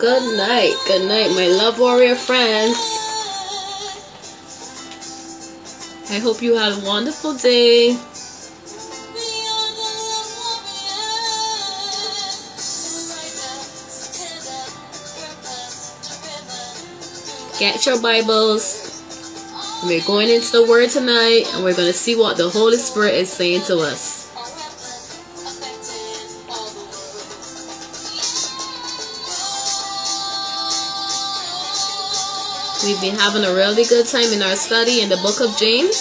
Good night. Good night, my love warrior friends. I hope you have a wonderful day. Get your Bibles. We're going into the Word tonight and we're going to see what the Holy Spirit is saying to us. We've been having a really good time in our study in the book of James.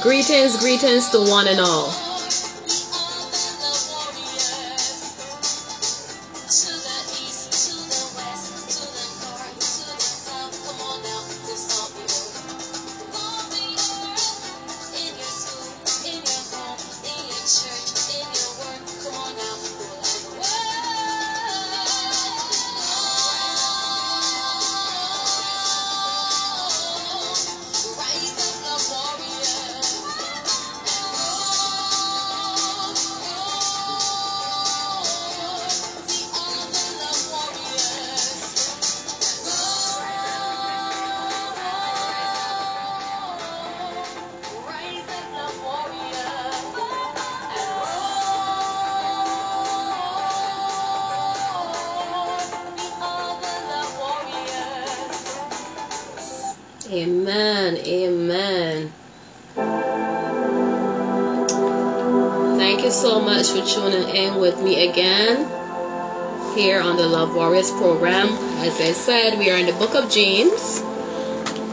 Greetings, greetings to one and all. Amen. Amen. Thank you so much for tuning in with me again here on the Love Warriors program. As I said, we are in the book of James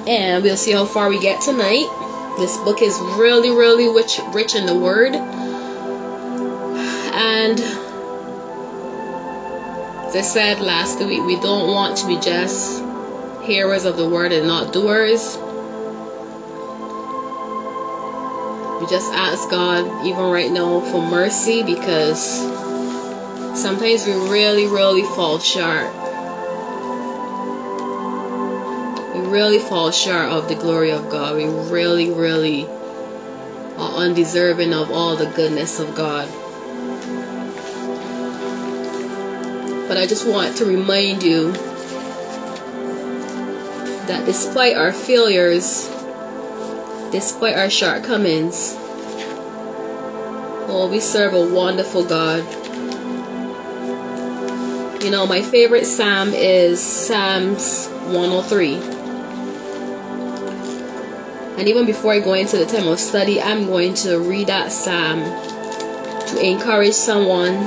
and we'll see how far we get tonight. This book is really, really rich, rich in the word. And as I said last week, we don't want to be just hearers of the word and not doers. We just ask God, even right now, for mercy because sometimes we really, really fall short. We really fall short of the glory of God. We really, really are undeserving of all the goodness of God. But I just want to remind you that despite our failures, despite our shortcomings, oh, we serve a wonderful God. You know, my favorite psalm is Psalms 103. And even before I go into the time of study, I'm going to read that psalm to encourage someone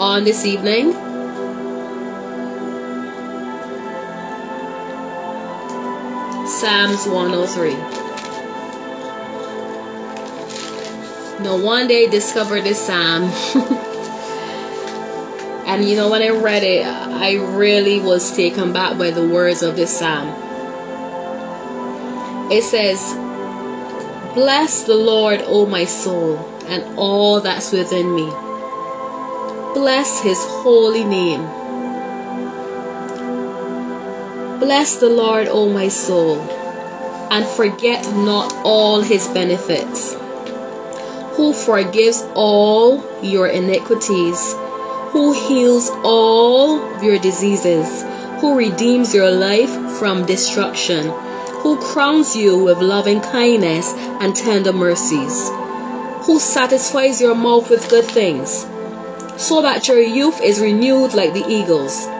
on this evening Psalms 103. No one day discovered this psalm. and you know when I read it, I really was taken back by the words of this psalm. It says, Bless the Lord, O my soul, and all that's within me. Bless his holy name. Bless the Lord, O my soul, and forget not all his benefits, who forgives all your iniquities, who heals all your diseases, who redeems your life from destruction, who crowns you with loving kindness and tender mercies, who satisfies your mouth with good things, so that your youth is renewed like the eagles.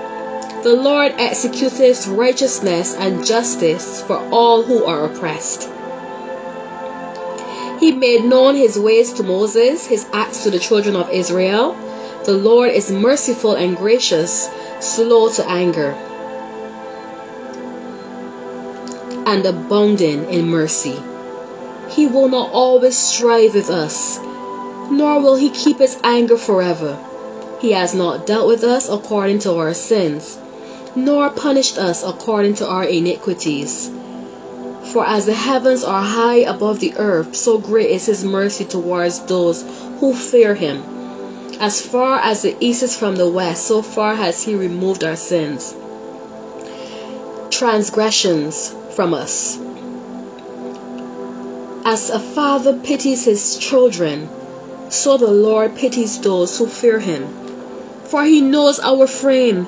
The Lord executeth righteousness and justice for all who are oppressed. He made known his ways to Moses, his acts to the children of Israel. The Lord is merciful and gracious, slow to anger, and abounding in mercy. He will not always strive with us, nor will he keep his anger forever. He has not dealt with us according to our sins nor punished us according to our iniquities. For as the heavens are high above the earth, so great is his mercy towards those who fear him. As far as the east is from the west, so far has he removed our sins, transgressions from us. As a father pities his children, So the Lord pities those who fear him. For he knows our frame.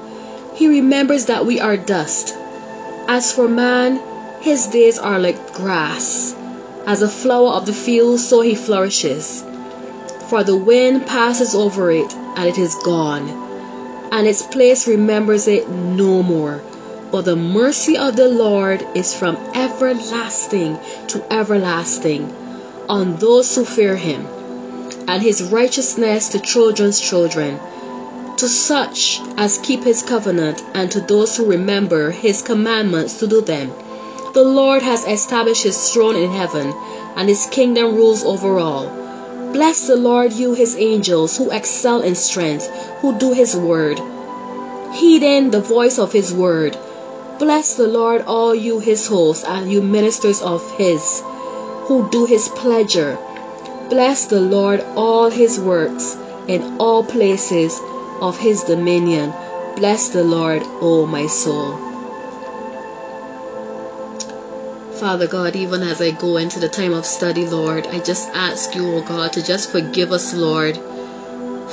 He remembers that we are dust. As for man, his days are like grass. As a flower of the field, so he flourishes. For the wind passes over it, and it is gone, and its place remembers it no more. But the mercy of the Lord is from everlasting to everlasting on those who fear him, and his righteousness to children's children, to such as keep his covenant, and to those who remember his commandments to do them. The Lord has established his throne in heaven, and his kingdom rules over all. Bless the Lord, you his angels, who excel in strength, who do his word, heeding the voice of his word. Bless the Lord, all you his hosts, and you ministers of his, who do his pleasure. Bless the Lord, all his works, in all places of his dominion. Bless the Lord, O my soul. Father God, even as I go into the time of study, Lord, I just ask you, O God, to just forgive us, Lord.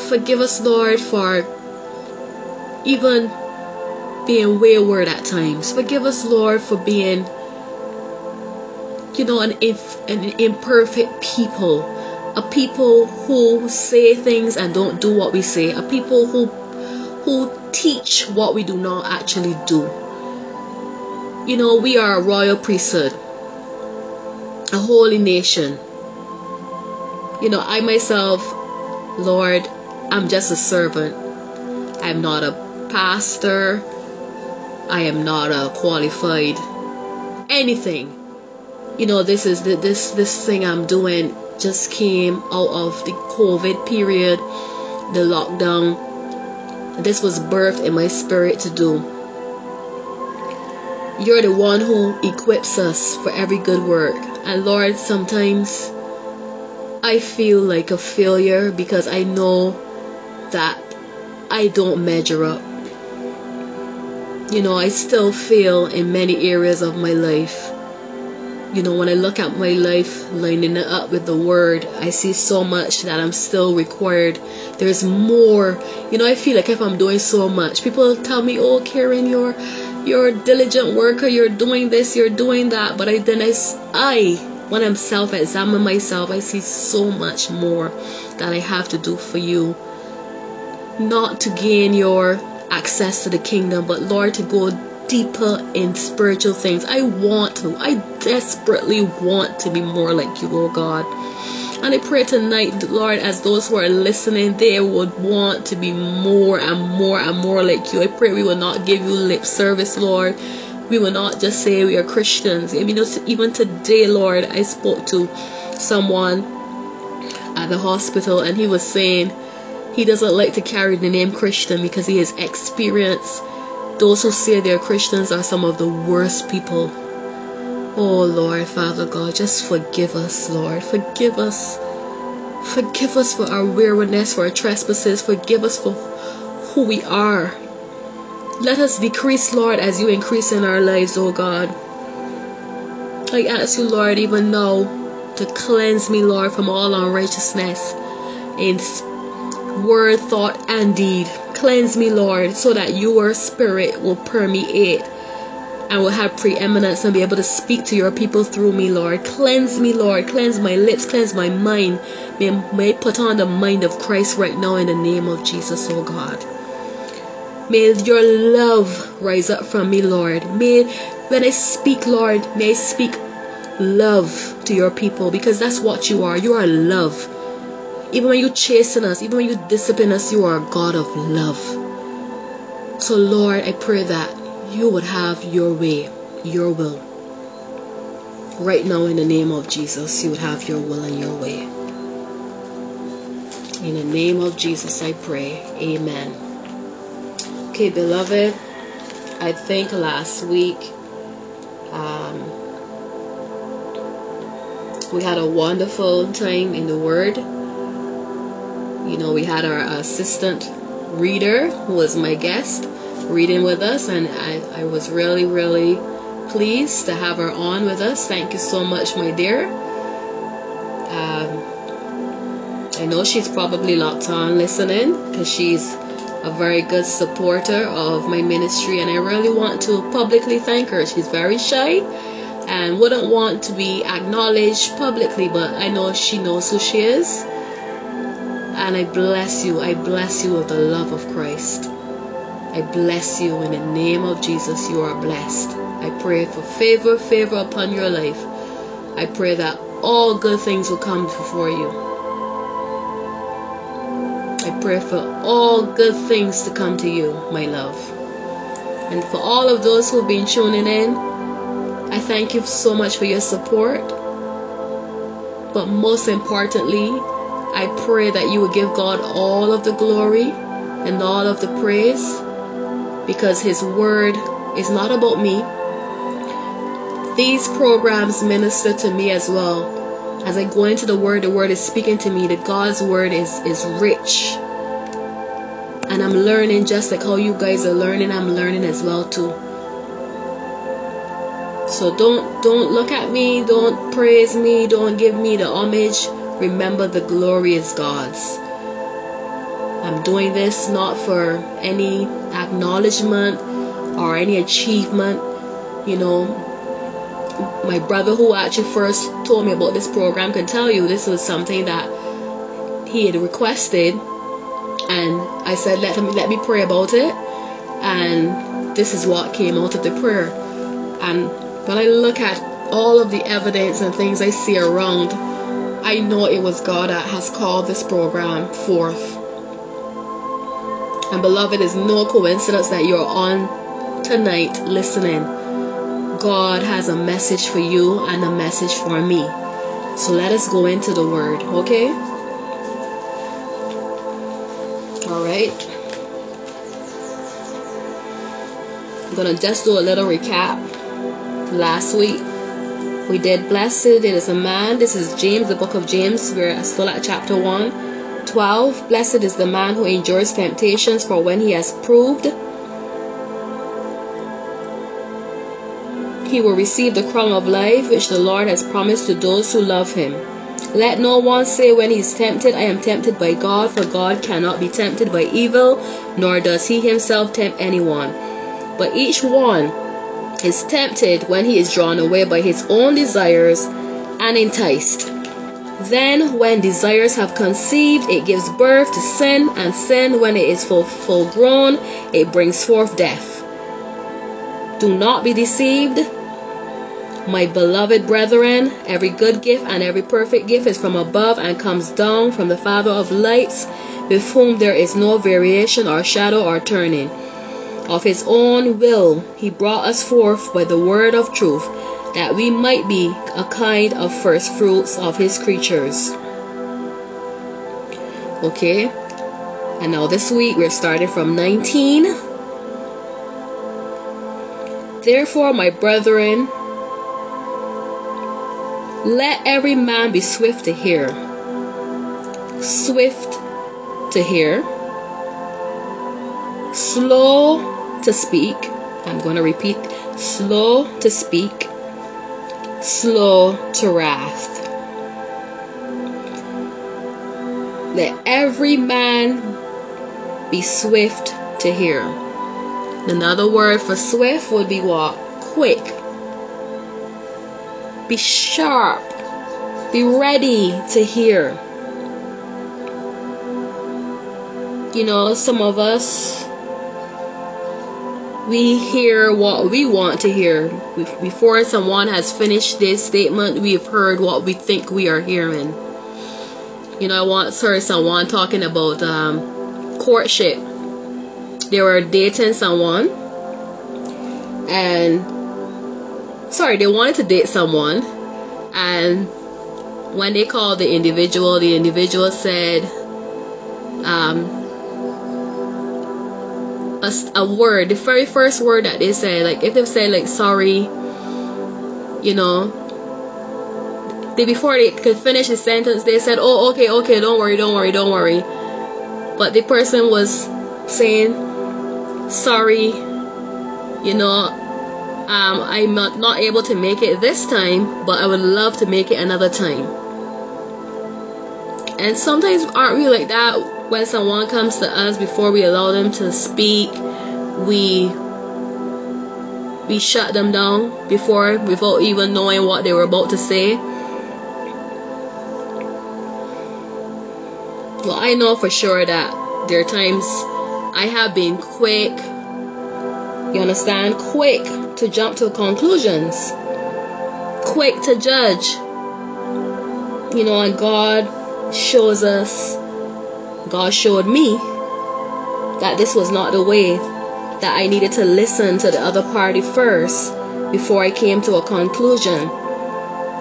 Forgive us, Lord, for even being wayward at times. Forgive us, Lord, for being, you know, an, an imperfect people. A people who say things and don't do what we say. A people who who teach what we do not actually do. You know, we are a royal priesthood, a holy nation. You know, I myself, Lord, I'm just a servant. I'm not a pastor. I am not a qualified anything. You know, this is the, this this thing I'm doing just came out of the COVID period, the lockdown. This was birthed in my spirit to do. You're the one who equips us for every good work. And Lord, sometimes I feel like a failure because I know that I don't measure up you know, I still fail in many areas of my life. You know, when I look at my life lining it up with the word, I see so much that I'm still required. There's more. You know, I feel like if I'm doing so much, people tell me, "Oh, Karen, you're you're a diligent worker. You're doing this. You're doing that." But I then I, I when I'm self-examine myself, I see so much more that I have to do for you. Not to gain your access to the kingdom, but Lord, to go deeper in spiritual things. I want to. I desperately want to be more like you, oh God. And I pray tonight, Lord, as those who are listening, they would want to be more and more and more like you. I pray we will not give you lip service, Lord. We will not just say we are Christians. I mean, even today, Lord, I spoke to someone at the hospital and he was saying, he doesn't like to carry the name Christian because he has experienced those who say they're Christians are some of the worst people. Oh Lord, Father God, just forgive us, Lord. Forgive us. Forgive us for our weariness, for our trespasses. Forgive us for who we are. Let us decrease, Lord, as you increase in our lives, oh God. I ask you, Lord, even now to cleanse me, Lord, from all unrighteousness in word, thought, and deed. Cleanse me, Lord, so that your spirit will permeate and will have preeminence and be able to speak to your people through me, Lord. Cleanse me, Lord. Cleanse my lips, cleanse my mind. May, may put on the mind of Christ right now in the name of Jesus, oh God. May your love rise up from me, Lord. May when I speak, Lord, may I speak love to your people because that's what you are. You are love. Even when you chasten us, even when you discipline us, you are a God of love. So, Lord, I pray that you would have your way, your will. Right now, in the name of Jesus, you would have your will and your way. In the name of Jesus, I pray. Amen. Okay, beloved, I think last week um, we had a wonderful time in the Word you know, we had our assistant reader who was my guest reading with us, and I, I was really, really pleased to have her on with us. Thank you so much, my dear. Um, I know she's probably locked on listening because she's a very good supporter of my ministry, and I really want to publicly thank her. She's very shy and wouldn't want to be acknowledged publicly, but I know she knows who she is. And I bless you. I bless you with the love of Christ. I bless you in the name of Jesus. You are blessed. I pray for favor, favor upon your life. I pray that all good things will come before you. I pray for all good things to come to you, my love. And for all of those who've been tuning in, I thank you so much for your support. But most importantly, I pray that you will give God all of the glory and all of the praise because His word is not about me. These programs minister to me as well as I go into the word, the word is speaking to me that God's word is, is rich. And I'm learning just like how you guys are learning, I'm learning as well too. So don't don't look at me, don't praise me, don't give me the homage. Remember the glorious God's. I'm doing this not for any acknowledgement or any achievement, you know, my brother who actually first told me about this program can tell you this was something that he had requested and I said let him let me pray about it. And this is what came out of the prayer. And when I look at all of the evidence and things I see around I know it was God that has called this program forth and beloved it's no coincidence that you're on tonight listening God has a message for you and a message for me. So let us go into the word, okay? All right. I'm going to just do a little recap. Last week, we did Blessed it is a man. This is James, the book of James. We're still at chapter 1. 12. Blessed is the man who endures temptations, for when he has proved he will receive the crown of life which the Lord has promised to those who love him. Let no one say when he is tempted, I am tempted by God, for God cannot be tempted by evil, nor does he himself tempt anyone. But each one is tempted when he is drawn away by his own desires and enticed. Then, when desires have conceived, it gives birth to sin, and sin, when it is full, full grown, it brings forth death. Do not be deceived. My beloved brethren, every good gift and every perfect gift is from above and comes down from the Father of lights, with whom there is no variation or shadow or turning. Of his own will he brought us forth by the word of truth, that we might be a kind of first fruits of his creatures. Okay, and now this week we're starting from 19. Therefore, my brethren, let every man be swift to hear, swift to hear, slow to speak. I'm going to repeat slow to speak, slow to wrath. Let every man be swift to hear. Another word for swift would be what? Quick be sharp. Be ready to hear. You know, some of us, we hear what we want to hear. Before someone has finished this statement, we have heard what we think we are hearing. You know, I once heard someone talking about um, courtship. They were dating someone, and sorry, they wanted to date someone, and when they called the individual, the individual said um, a, a word, the very first word that they said, like if they say like sorry, you know, they before they could finish the sentence, they said, "Oh, okay, okay, don't worry, don't worry, don't worry." But the person was saying, "Sorry, you know, um, I'm not, not able to make it this time, but I would love to make it another time. And sometimes aren't we like that when someone comes to us before we allow them to speak, we we shut them down before without even knowing what they were about to say. Well, I know for sure that there are times I have been quick, you understand, quick to jump to conclusions, quick to judge. You know, and God shows us, God showed me that this was not the way that I needed to listen to the other party first before I came to a conclusion.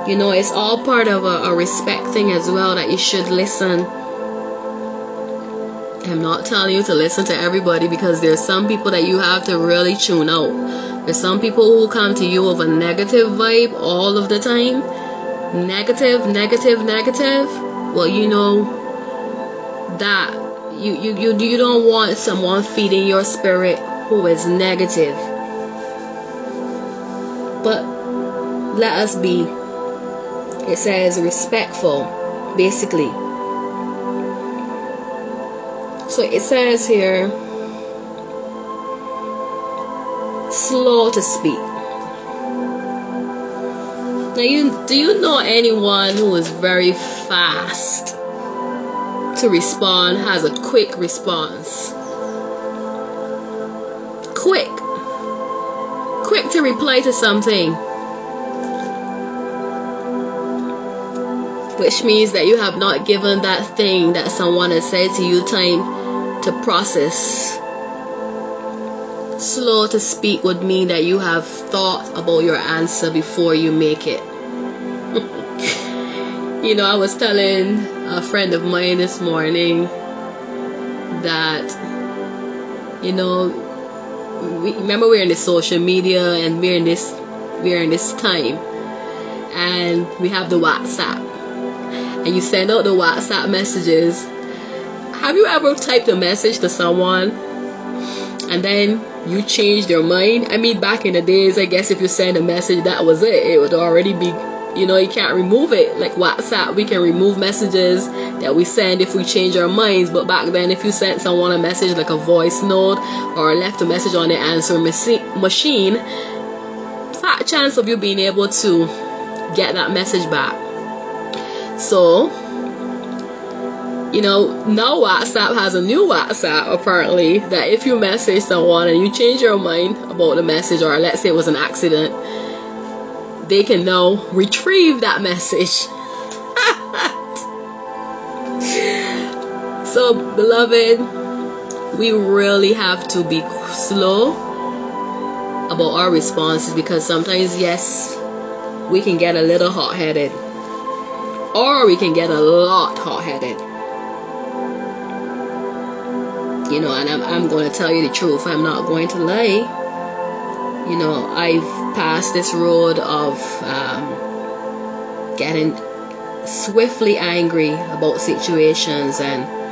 You know, it's all part of a, a respect thing as well that you should listen. I'm not telling you to listen to everybody because there's some people that you have to really tune out. There's some people who come to you with a negative vibe all of the time. Negative, negative, negative. Well, you know that you you you, you don't want someone feeding your spirit who is negative. But let us be, it says, respectful, basically. So it says here, slow to speak. Now, you do you know anyone who is very fast to respond, has a quick response? quick. Quick to reply to something. Which means that you have not given that thing that someone has said to you time to process. Slow to speak would mean that you have thought about your answer before you make it. you know, I was telling a friend of mine this morning that, you know, we, remember we're in the social media and we're in this we're in this time and we have the WhatsApp and you send out the WhatsApp messages. Have you ever typed a message to someone and then you change their mind? I mean, back in the days, I guess if you send a message, that was it. It would already be, you know, you can't remove it. Like WhatsApp, we can remove messages that we send if we change our minds. But back then, if you sent someone a message like a voice note or left a message on the answer machine, fat chance of you being able to get that message back. So, you know, now WhatsApp has a new WhatsApp apparently that if you message someone and you change your mind about the message, or let's say it was an accident, they can now retrieve that message So, beloved, we really have to be slow about our responses because sometimes, yes, we can get a little hot headed, or we can get a lot hot headed. You know, and I'm, I'm going to tell you the truth, I'm not going to lie. You know, I've passed this road of um, getting swiftly angry about situations and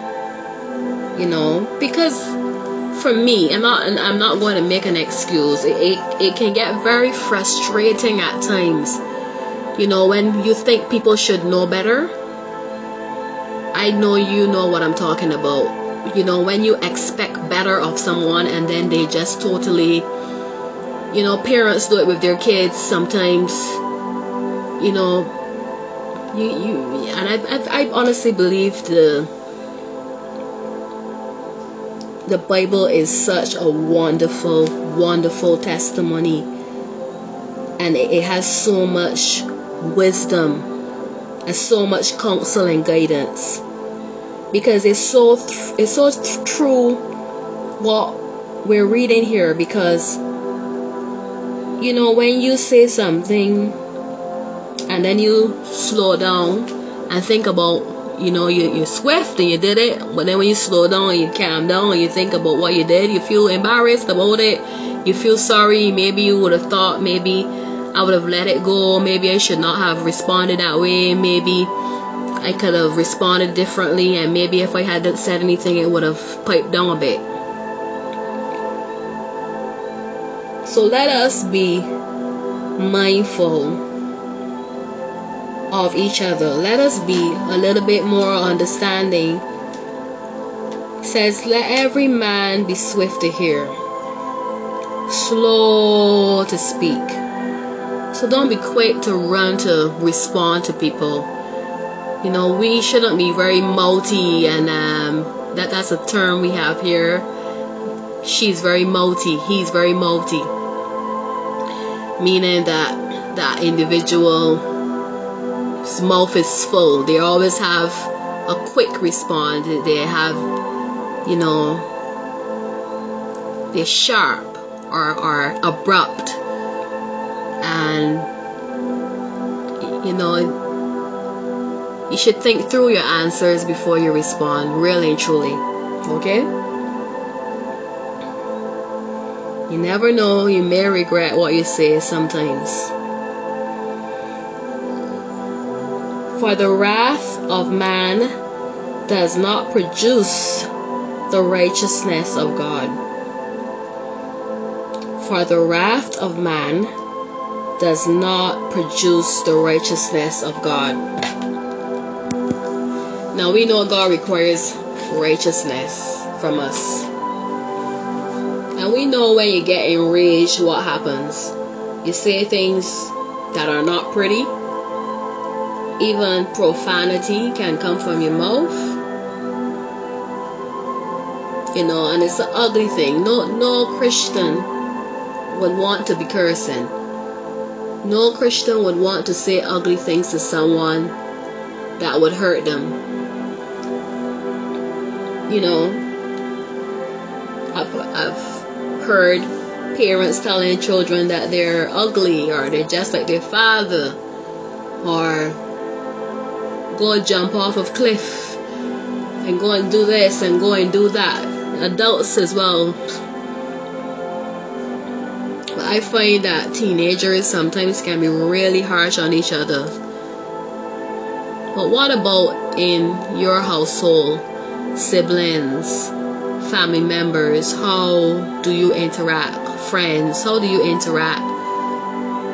you know, because for me, I'm not, I'm not going to make an excuse. It, it, it can get very frustrating at times. You know, when you think people should know better, I know you know what I'm talking about. You know, when you expect better of someone and then they just totally, you know, parents do it with their kids sometimes. You know, you you and I I, I honestly believe the the Bible is such a wonderful, wonderful testimony. And it has so much wisdom and so much counsel and guidance. Because it's so it's so true what we're reading here because you know when you say something and then you slow down and think about you know, you, you're swift and you did it, but then when you slow down, you calm down, you think about what you did, you feel embarrassed about it, you feel sorry, maybe you would have thought, maybe I would have let it go, maybe I should not have responded that way, maybe I could have responded differently, and maybe if I hadn't said anything, it would have piped down a bit. So let us be mindful of each other. Let us be a little bit more understanding. It says, Let every man be swift to hear, slow to speak. So don't be quick to run to respond to people. You know, we shouldn't be very multi, and um, that that's a term we have here. She's very multi, he's very multi, meaning that that individual's mouth is full. They always have a quick response. They have, you know, they're sharp or, or abrupt. And, you know, you should think through your answers before you respond, really and truly. Okay? You never know, you may regret what you say sometimes. For the wrath of man does not produce the righteousness of God. For the wrath of man does not produce the righteousness of God. Now we know God requires righteousness from us. And we know when you get enraged, what happens. You say things that are not pretty even profanity can come from your mouth. You know, and it's an ugly thing. No, no Christian would want to be cursing. No Christian would want to say ugly things to someone that would hurt them. You know, heard parents telling children that they're ugly or they're just like their father or go jump off of cliff and go and do this and go and do that. Adults as well. But I find that teenagers sometimes can be really harsh on each other. But what about in your household? Siblings, family members, how do you interact? Friends, how do you interact?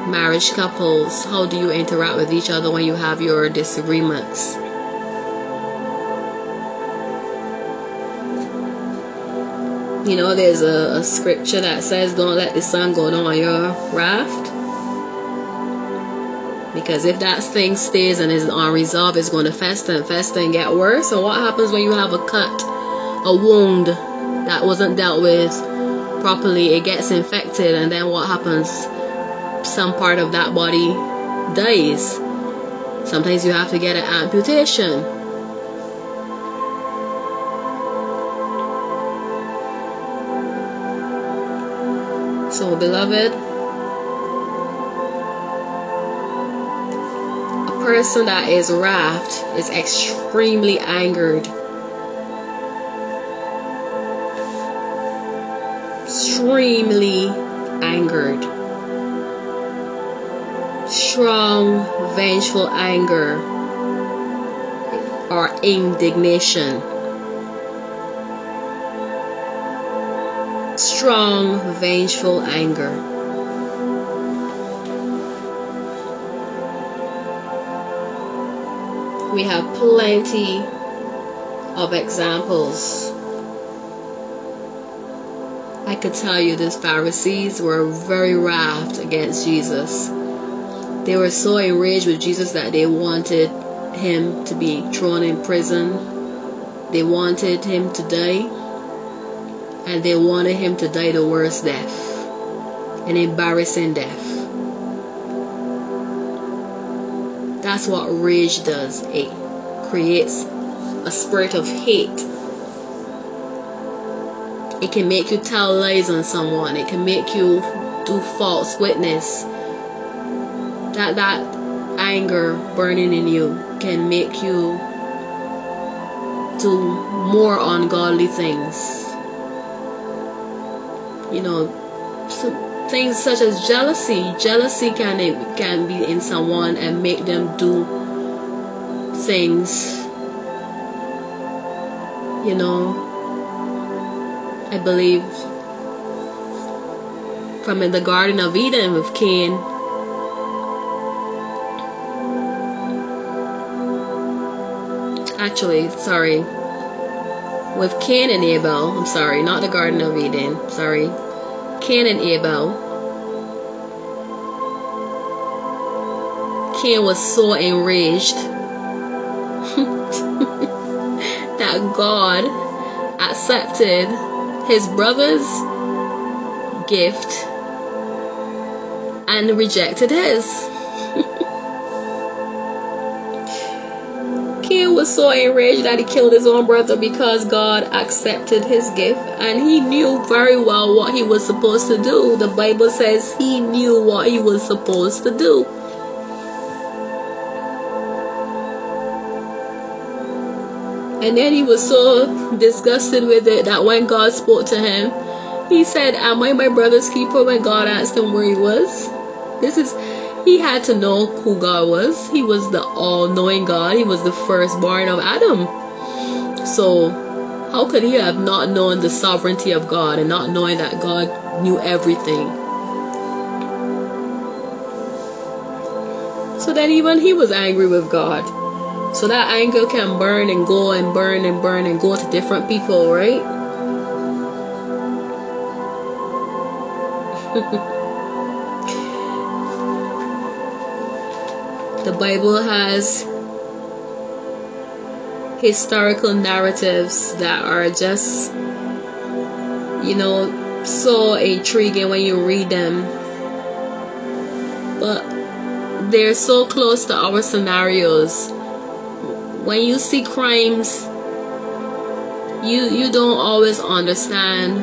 marriage couples, how do you interact with each other when you have your disagreements? You know, there's a, a scripture that says, Don't let the sun go down on your raft. Because if that thing stays and is unresolved, it's going to fester and fester and get worse. So, what happens when you have a cut, a wound that wasn't dealt with properly? It gets infected, and then what happens? some part of that body dies. Sometimes you have to get an amputation. So, beloved, a person that is wrapped is extremely angered. Extremely angered strong, vengeful anger or indignation. Strong, vengeful anger. We have plenty of examples. Could tell you the Pharisees were very wrath against Jesus they were so enraged with Jesus that they wanted him to be thrown in prison. They wanted him to die. And they wanted him to die the worst death. An embarrassing death. That's what rage does. It creates a spirit of hate. It can make you tell lies on someone. It can make you do false witness that that anger burning in you can make you do more ungodly things. You know, so things such as jealousy. Jealousy can can be in someone and make them do things. You know, I believe from in the Garden of Eden with Cain actually, sorry, with Cain and Abel. I'm sorry, not the Garden of Eden. Sorry, Cain and Abel. Cain was so enraged that God accepted his brother's gift and rejected his. Cain was so enraged that he killed his own brother because God accepted his gift and he knew very well what he was supposed to do. The Bible says he knew what he was supposed to do. And then he was so disgusted with it that when God spoke to him, he said, Am I my brother's keeper? When God asked him where he was. This is, he had to know who God was. He was the all knowing God, he was the firstborn of Adam. So, how could he have not known the sovereignty of God and not knowing that God knew everything? So then, even he was angry with God. So that anger can burn and go and burn and burn and go to different people, right? the Bible has historical narratives that are just, you know, so intriguing when you read them. But they're so close to our scenarios when you see crimes you you don't always understand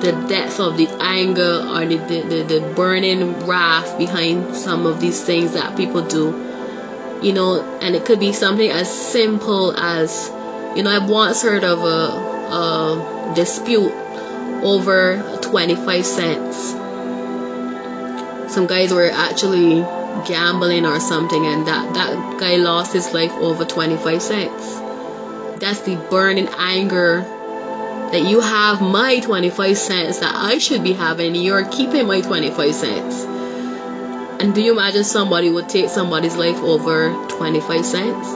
the depth of the anger or the, the, the, the burning wrath behind some of these things that people do. You know and it could be something as simple as you know i've once heard of a, a dispute over 25 cents. Some guys were actually gambling or something and that that guy lost his life over 25 cents. That's the burning anger that you have my 25 cents that I should be having you're keeping my 25 cents. And do you imagine somebody would take somebody's life over 25 cents?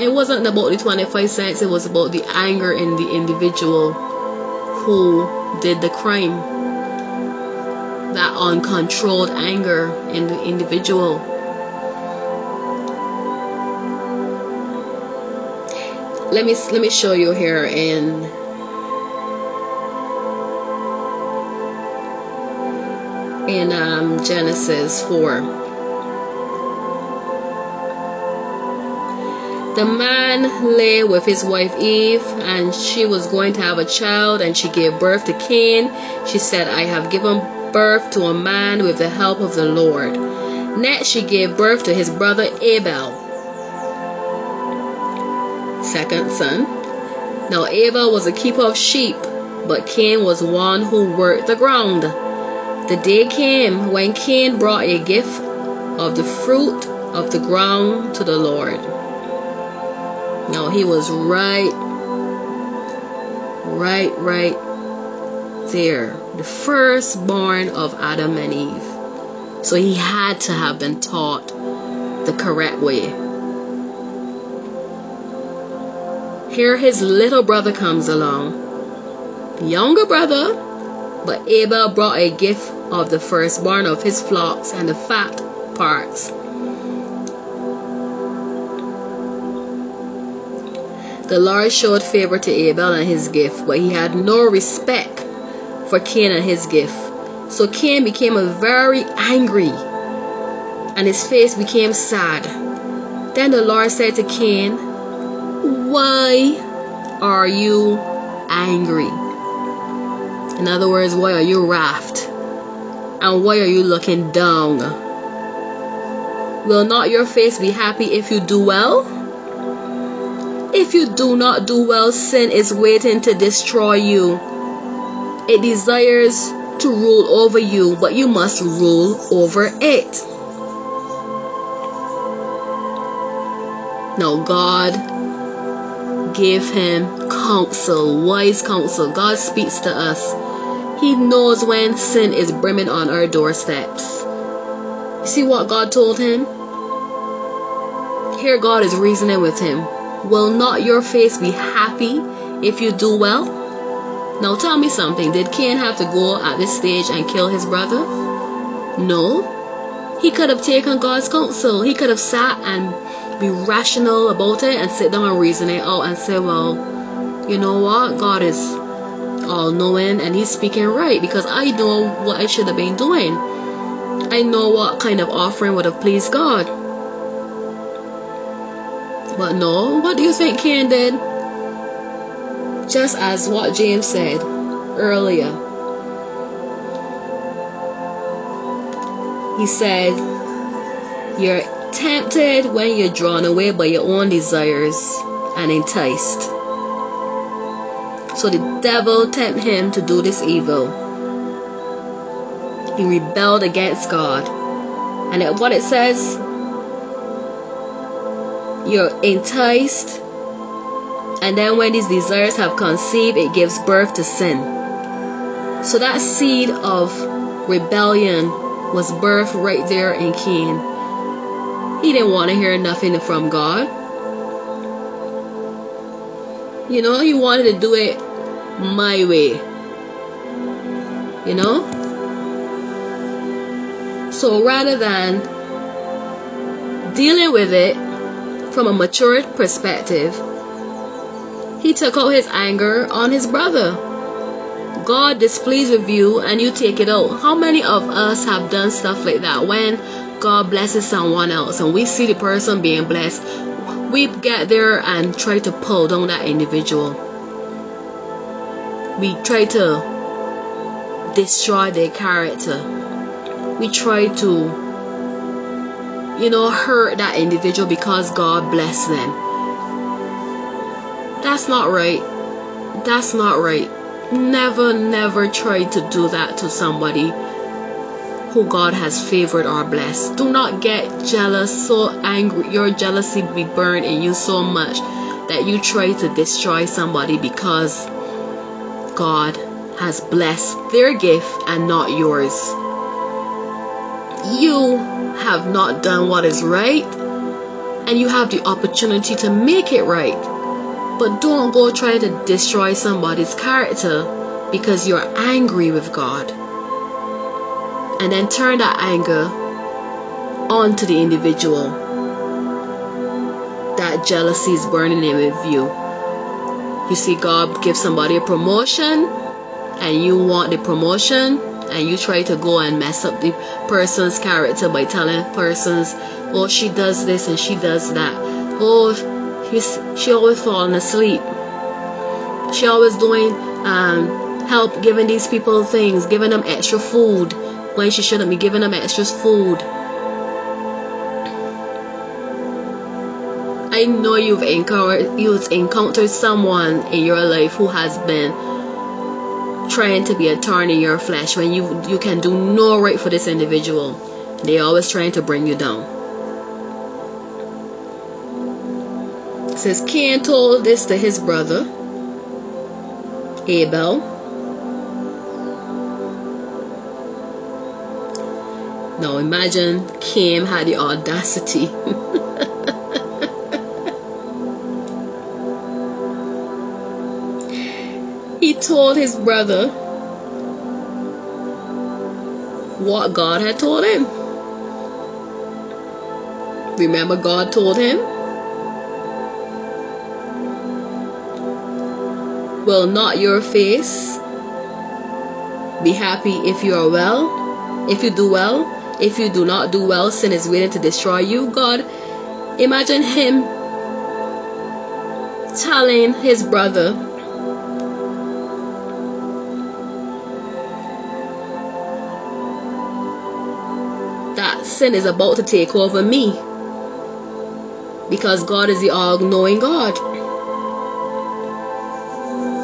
It wasn't about the 25 cents it was about the anger in the individual who did the crime that uncontrolled anger in the individual. Let me let me show you here in in um, Genesis 4. The man lay with his wife Eve, and she was going to have a child, and she gave birth to Cain. She said, I have given birth to a man with the help of the Lord. Next, she gave birth to his brother Abel, second son. Now, Abel was a keeper of sheep, but Cain was one who worked the ground. The day came when Cain brought a gift of the fruit of the ground to the Lord. Now, he was right, right, right there, the firstborn of Adam and Eve. So he had to have been taught the correct way. Here his little brother comes along, younger brother, but Abel brought a gift of the firstborn of his flocks and the fat parts. The Lord showed favor to Abel and his gift, but he had no respect for Cain and his gift. So Cain became very angry and his face became sad. Then the Lord said to Cain, Why are you angry? In other words, why are you wrath? And why are you looking down? Will not your face be happy if you do well? If you do not do well, sin is waiting to destroy you. It desires to rule over you, but you must rule over it. Now, God gave him counsel, wise counsel. God speaks to us. He knows when sin is brimming on our doorsteps. See what God told him? here God is reasoning with him. Will not your face be happy if you do well? Now tell me something. Did Cain have to go at this stage and kill his brother? No. He could have taken God's counsel. He could have sat and be rational about it and sit down and reason it out and say, well, you know what? God is all knowing and he's speaking right because I know what I should have been doing. I know what kind of offering would have pleased God. But no, what do you think Cain did? Just as what James said earlier. He said, You're tempted when you're drawn away by your own desires and enticed. So the devil tempted him to do this evil. He rebelled against God. And what it says, you're enticed and then when these desires have conceived it gives birth to sin. So that seed of rebellion was birthed right there in cain. He didn't want to hear nothing from god. You know he wanted to do it my way. You know? So rather than dealing with it from a mature perspective, he took out his anger on his brother. God displeased with you and you take it out. How many of us have done stuff like that when God blesses someone else and we see the person being blessed? We get there and try to pull down that individual. We try to destroy their character. We try to you know, hurt that individual because God bless them. That's not right. That's not right. Never, never try to do that to somebody who God has favored or blessed. Do not get jealous, so angry. Your jealousy be burned in you so much that you try to destroy somebody because God has blessed their gift and not yours. You have not done what is right and you have the opportunity to make it right. But don't go try to destroy somebody's character because you're angry with God. And then turn that anger onto the individual. That jealousy is burning in with you. You see, God give somebody a promotion and you want the promotion and you try to go and mess up the person's character by telling persons, oh, she does this and she does that. Oh, she always falling asleep. She always doing um, help giving these people things, giving them extra food when she shouldn't be giving them extra food. I know you've encountered you've encountered someone in your life who has been trying to be a thorn in your flesh when you you can do no right for this individual. They're always trying to bring you down. Says Cain told this to his brother Abel. Now imagine Cain had the audacity he told his brother what God had told him. Remember, God told him, Will not your face be happy if you are well? If you do well? If you do not do well, sin is waiting to destroy you. God, imagine him telling his brother that sin is about to take over me. Because God is the all knowing God.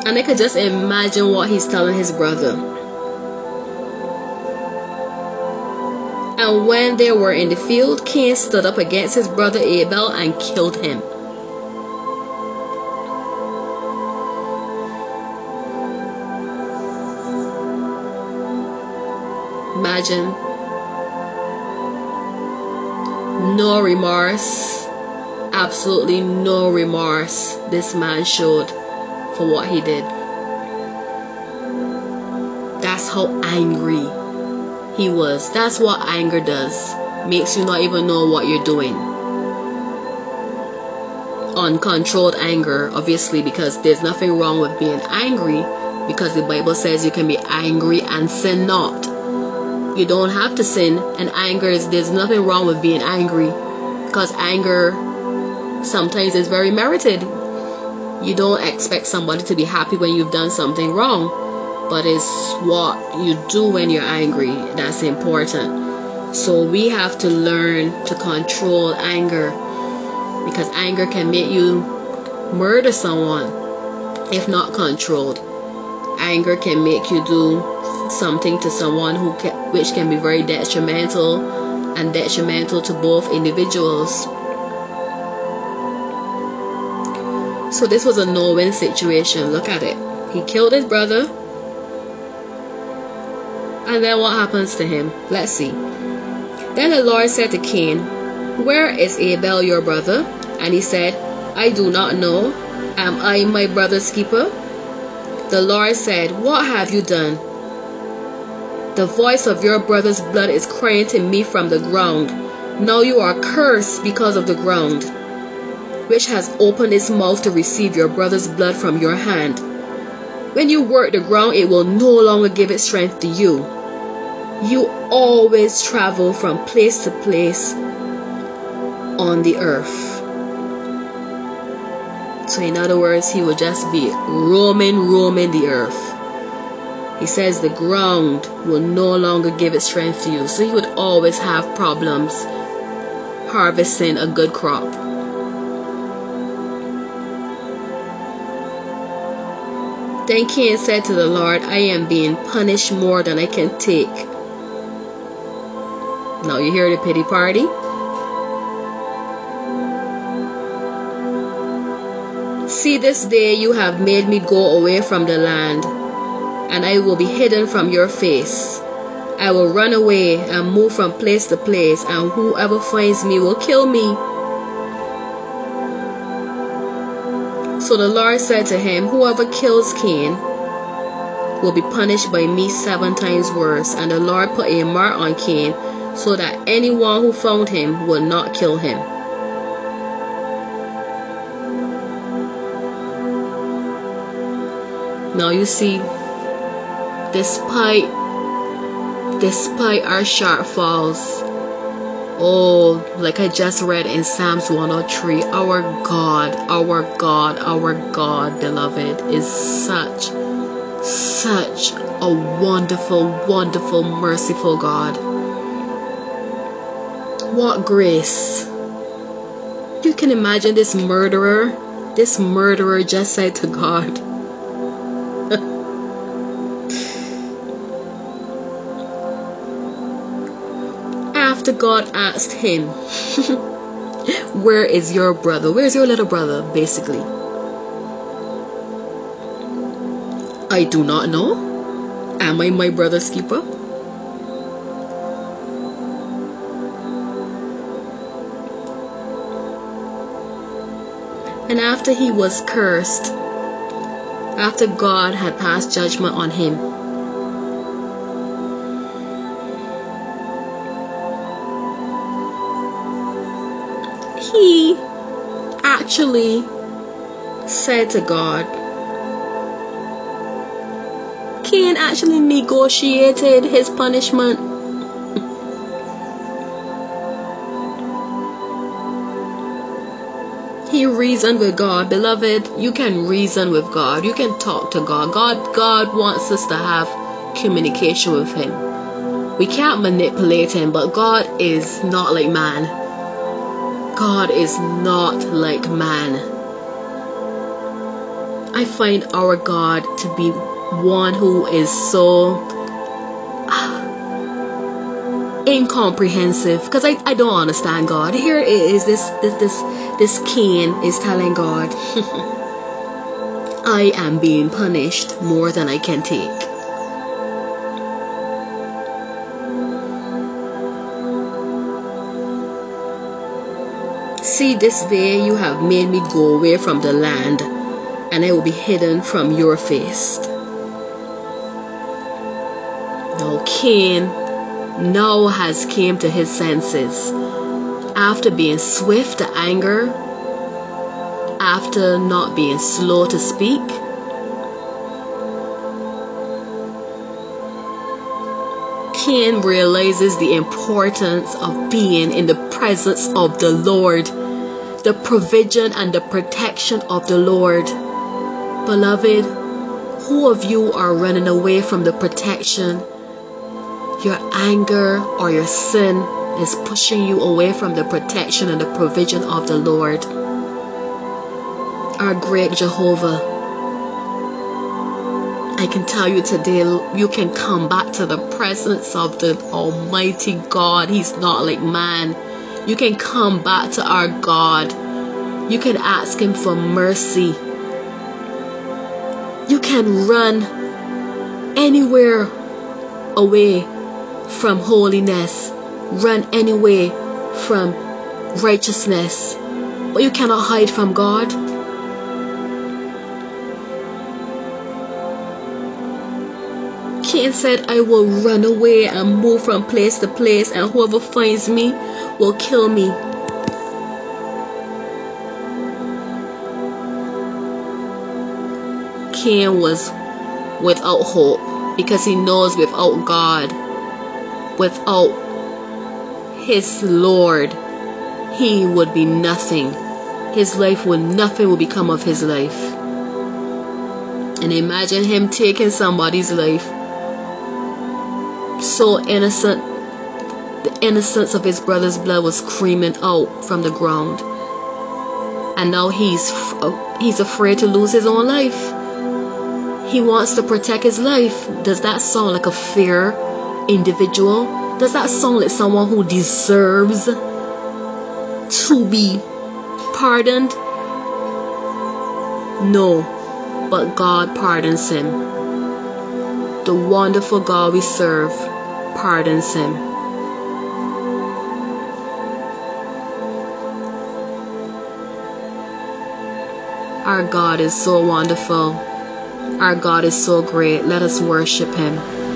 And I could just imagine what he's telling his brother. And when they were in the field, Cain stood up against his brother Abel and killed him. Imagine no remorse absolutely no remorse this man showed for what he did. That's how angry he was. That's what anger does. Makes you not even know what you're doing. Uncontrolled anger, obviously, because there's nothing wrong with being angry, because the Bible says you can be angry and sin not. You don't have to sin, and anger is there's nothing wrong with being angry, because anger sometimes is very merited. You don't expect somebody to be happy when you've done something wrong but it's what you do when you're angry that's important. So we have to learn to control anger because anger can make you murder someone if not controlled. Anger can make you do something to someone who can, which can be very detrimental and detrimental to both individuals. So this was a no-win situation. Look at it. He killed his brother and then what happens to him? Let's see. Then the Lord said to Cain, Where is Abel your brother? And he said, I do not know. Am I my brother's keeper? The Lord said, What have you done? The voice of your brother's blood is crying to me from the ground. Now you are cursed because of the ground, which has opened its mouth to receive your brother's blood from your hand. When you work the ground, it will no longer give its strength to you you always travel from place to place on the earth. So, in other words, he would just be roaming, roaming the earth. He says the ground will no longer give its strength to you. So, he would always have problems harvesting a good crop. Then Cain said to the Lord, I am being punished more than I can take. Now you hear the pity party? See, this day you have made me go away from the land, and I will be hidden from your face. I will run away and move from place to place, and whoever finds me will kill me. So the Lord said to him, Whoever kills Cain will be punished by me seven times worse. And the Lord put a mark on Cain so that anyone who found him would not kill him. Now you see, despite despite our shortfalls, oh, like I just read in Psalms 103, our God, our God, our God, beloved, is such, such a wonderful, wonderful, merciful God. What grace. You can imagine this murderer. This murderer just said to God, After God asked him, Where is your brother? Where's your little brother? Basically. I do not know. Am I my brother's keeper? And after he was cursed, after God had passed judgment on him, actually said to God, Cain actually negotiated his punishment he reasoned with God. Beloved, you can reason with God. You can talk to God. God God wants us to have communication with him. We can't manipulate him, but God is not like man. God is not like man. I find our God to be one who is so incomprehensive because I, I don't understand God. Here is this this this this Cain is telling God, I am being punished more than I can take. See, this day you have made me go away from the land, and I will be hidden from your face. Now Cain now has came to his senses after being swift to anger, after not being slow to speak. Cain realizes the importance of being in the presence of the Lord, the provision and the protection of the Lord. Beloved, who of you are running away from the protection? Your anger or your sin is pushing you away from the protection and the provision of the Lord. Our great Jehovah. I can tell you today, you can come back to the presence of the Almighty God. He's not like man. You can come back to our God. You can ask Him for mercy. You can run anywhere away from holiness, run anywhere from righteousness, but you cannot hide from God. Cain said, I will run away and move from place to place, and whoever finds me will kill me. Cain was without hope because he knows without God, without his Lord, he would be nothing. His life would nothing would become of his life. And imagine him taking somebody's life so innocent. The innocence of his brother's blood was screaming out from the ground. And now he's oh, he's afraid to lose his own life. He wants to protect his life. Does that sound like a fair individual? Does that sound like someone who deserves to be pardoned? No, but God pardons him. The wonderful God we serve pardons him. Our God is so wonderful. Our God is so great. Let us worship him.